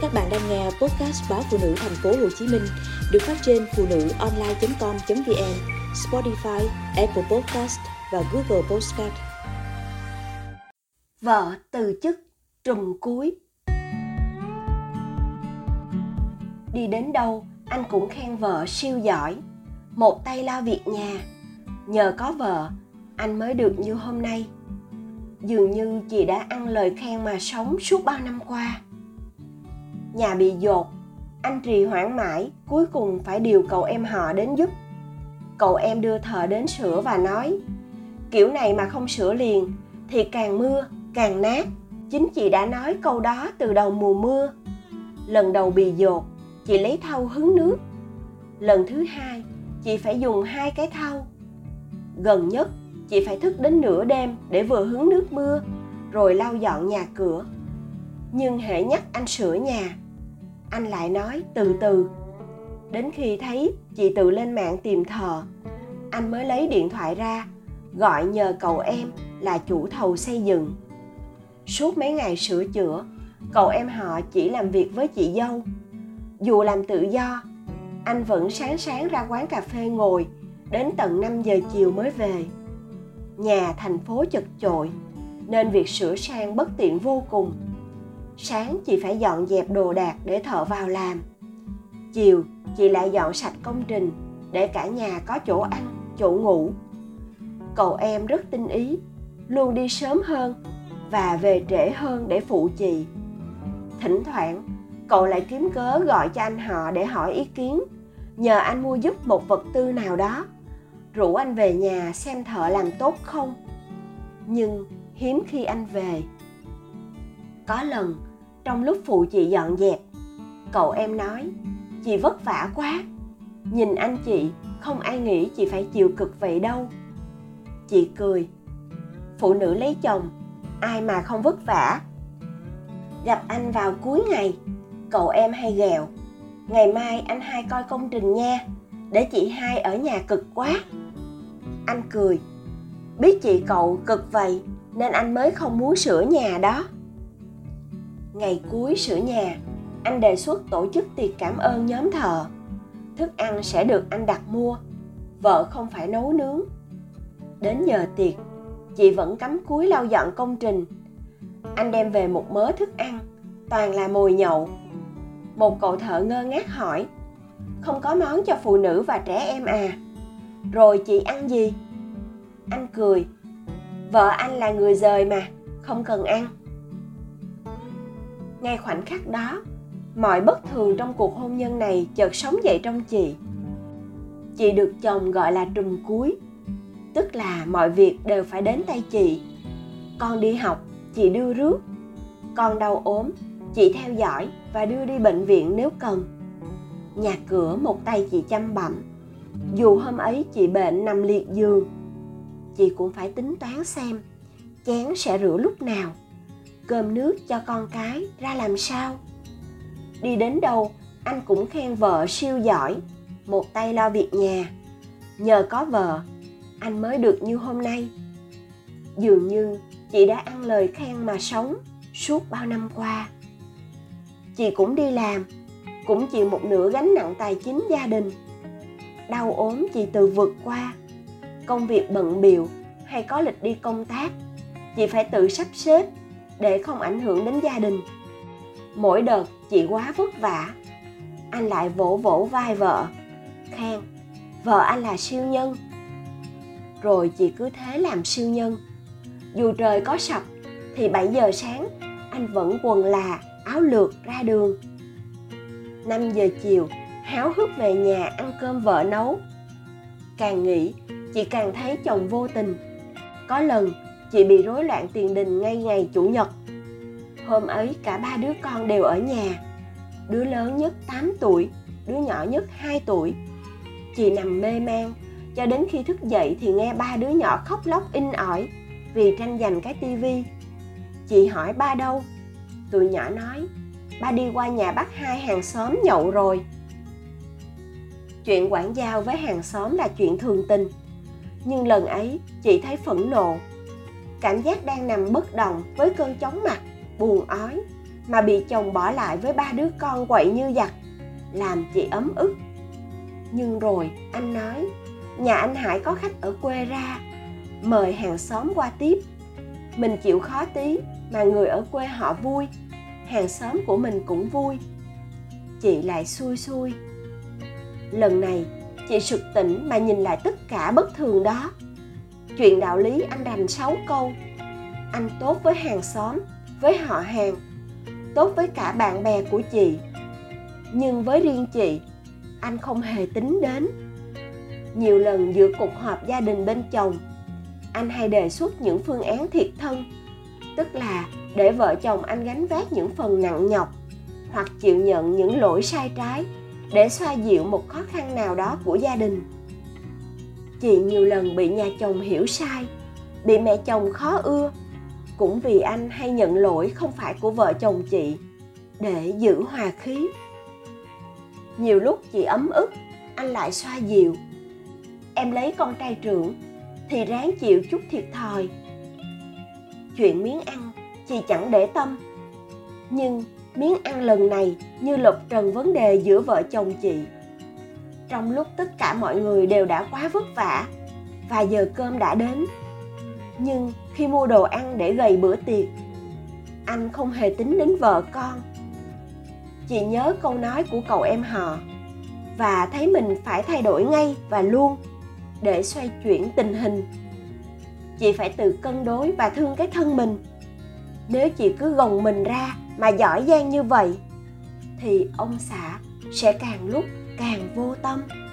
Các bạn đang nghe podcast báo phụ nữ thành phố Hồ Chí Minh được phát trên phụ nữ online.com.vn, Spotify, Apple Podcast và Google Podcast. Vợ từ chức trùm cuối Đi đến đâu, anh cũng khen vợ siêu giỏi. Một tay lo việc nhà. Nhờ có vợ, anh mới được như hôm nay. Dường như chị đã ăn lời khen mà sống suốt bao năm qua nhà bị dột. Anh trì hoãn mãi, cuối cùng phải điều cậu em họ đến giúp. Cậu em đưa thợ đến sửa và nói, kiểu này mà không sửa liền, thì càng mưa, càng nát. Chính chị đã nói câu đó từ đầu mùa mưa. Lần đầu bị dột, chị lấy thau hứng nước. Lần thứ hai, chị phải dùng hai cái thau. Gần nhất, chị phải thức đến nửa đêm để vừa hứng nước mưa, rồi lau dọn nhà cửa nhưng hễ nhắc anh sửa nhà, anh lại nói từ từ. Đến khi thấy chị tự lên mạng tìm thờ anh mới lấy điện thoại ra, gọi nhờ cậu em là chủ thầu xây dựng. Suốt mấy ngày sửa chữa, cậu em họ chỉ làm việc với chị dâu. Dù làm tự do, anh vẫn sáng sáng ra quán cà phê ngồi đến tận 5 giờ chiều mới về. Nhà thành phố chật chội, nên việc sửa sang bất tiện vô cùng sáng chị phải dọn dẹp đồ đạc để thợ vào làm. Chiều, chị lại dọn sạch công trình để cả nhà có chỗ ăn, chỗ ngủ. Cậu em rất tinh ý, luôn đi sớm hơn và về trễ hơn để phụ chị. Thỉnh thoảng, cậu lại kiếm cớ gọi cho anh họ để hỏi ý kiến, nhờ anh mua giúp một vật tư nào đó, rủ anh về nhà xem thợ làm tốt không. Nhưng hiếm khi anh về. Có lần trong lúc phụ chị dọn dẹp. Cậu em nói, chị vất vả quá. Nhìn anh chị, không ai nghĩ chị phải chịu cực vậy đâu. Chị cười, phụ nữ lấy chồng, ai mà không vất vả? Gặp anh vào cuối ngày, cậu em hay ghẹo, ngày mai anh hai coi công trình nha, để chị hai ở nhà cực quá. Anh cười, biết chị cậu cực vậy, nên anh mới không muốn sửa nhà đó ngày cuối sửa nhà, anh đề xuất tổ chức tiệc cảm ơn nhóm thợ. Thức ăn sẽ được anh đặt mua, vợ không phải nấu nướng. Đến giờ tiệc, chị vẫn cắm cúi lau dọn công trình. Anh đem về một mớ thức ăn, toàn là mồi nhậu. Một cậu thợ ngơ ngác hỏi, không có món cho phụ nữ và trẻ em à? Rồi chị ăn gì? Anh cười, vợ anh là người rời mà, không cần ăn ngay khoảnh khắc đó, mọi bất thường trong cuộc hôn nhân này chợt sống dậy trong chị. Chị được chồng gọi là trùm cuối, tức là mọi việc đều phải đến tay chị. Con đi học, chị đưa rước. Con đau ốm, chị theo dõi và đưa đi bệnh viện nếu cần. Nhà cửa một tay chị chăm bẩm dù hôm ấy chị bệnh nằm liệt giường, chị cũng phải tính toán xem chén sẽ rửa lúc nào cơm nước cho con cái, ra làm sao? Đi đến đâu, anh cũng khen vợ siêu giỏi, một tay lo việc nhà. Nhờ có vợ, anh mới được như hôm nay. Dường như chị đã ăn lời khen mà sống suốt bao năm qua. Chị cũng đi làm, cũng chịu một nửa gánh nặng tài chính gia đình. Đau ốm chị từ vượt qua. Công việc bận biệu hay có lịch đi công tác, chị phải tự sắp xếp để không ảnh hưởng đến gia đình. Mỗi đợt chị quá vất vả. Anh lại vỗ vỗ vai vợ, khen, vợ anh là siêu nhân. Rồi chị cứ thế làm siêu nhân. Dù trời có sập, thì 7 giờ sáng, anh vẫn quần là, áo lượt ra đường. 5 giờ chiều, háo hức về nhà ăn cơm vợ nấu. Càng nghĩ, chị càng thấy chồng vô tình. Có lần chị bị rối loạn tiền đình ngay ngày chủ nhật. Hôm ấy, cả ba đứa con đều ở nhà. Đứa lớn nhất 8 tuổi, đứa nhỏ nhất 2 tuổi. Chị nằm mê man, cho đến khi thức dậy thì nghe ba đứa nhỏ khóc lóc in ỏi vì tranh giành cái tivi chị hỏi ba đâu? Tụi nhỏ nói, ba đi qua nhà bác hai hàng xóm nhậu rồi. Chuyện quản giao với hàng xóm là chuyện thường tình. Nhưng lần ấy, chị thấy phẫn nộ cảm giác đang nằm bất động với cơn chóng mặt, buồn ói, mà bị chồng bỏ lại với ba đứa con quậy như giặc, làm chị ấm ức. Nhưng rồi anh nói, nhà anh hải có khách ở quê ra, mời hàng xóm qua tiếp. Mình chịu khó tí, mà người ở quê họ vui, hàng xóm của mình cũng vui. Chị lại xui xui. Lần này, chị sực tỉnh mà nhìn lại tất cả bất thường đó chuyện đạo lý anh đành sáu câu. Anh tốt với hàng xóm, với họ hàng, tốt với cả bạn bè của chị. Nhưng với riêng chị, anh không hề tính đến. Nhiều lần giữa cuộc họp gia đình bên chồng, anh hay đề xuất những phương án thiệt thân, tức là để vợ chồng anh gánh vác những phần nặng nhọc hoặc chịu nhận những lỗi sai trái để xoa dịu một khó khăn nào đó của gia đình chị nhiều lần bị nhà chồng hiểu sai, bị mẹ chồng khó ưa. Cũng vì anh hay nhận lỗi không phải của vợ chồng chị để giữ hòa khí. Nhiều lúc chị ấm ức, anh lại xoa dịu. Em lấy con trai trưởng thì ráng chịu chút thiệt thòi. Chuyện miếng ăn chị chẳng để tâm, nhưng miếng ăn lần này như lục trần vấn đề giữa vợ chồng chị trong lúc tất cả mọi người đều đã quá vất vả và giờ cơm đã đến. Nhưng khi mua đồ ăn để gầy bữa tiệc, anh không hề tính đến vợ con. Chị nhớ câu nói của cậu em họ và thấy mình phải thay đổi ngay và luôn để xoay chuyển tình hình. Chị phải tự cân đối và thương cái thân mình. Nếu chị cứ gồng mình ra mà giỏi giang như vậy, thì ông xã sẽ càng lúc càng vô tâm.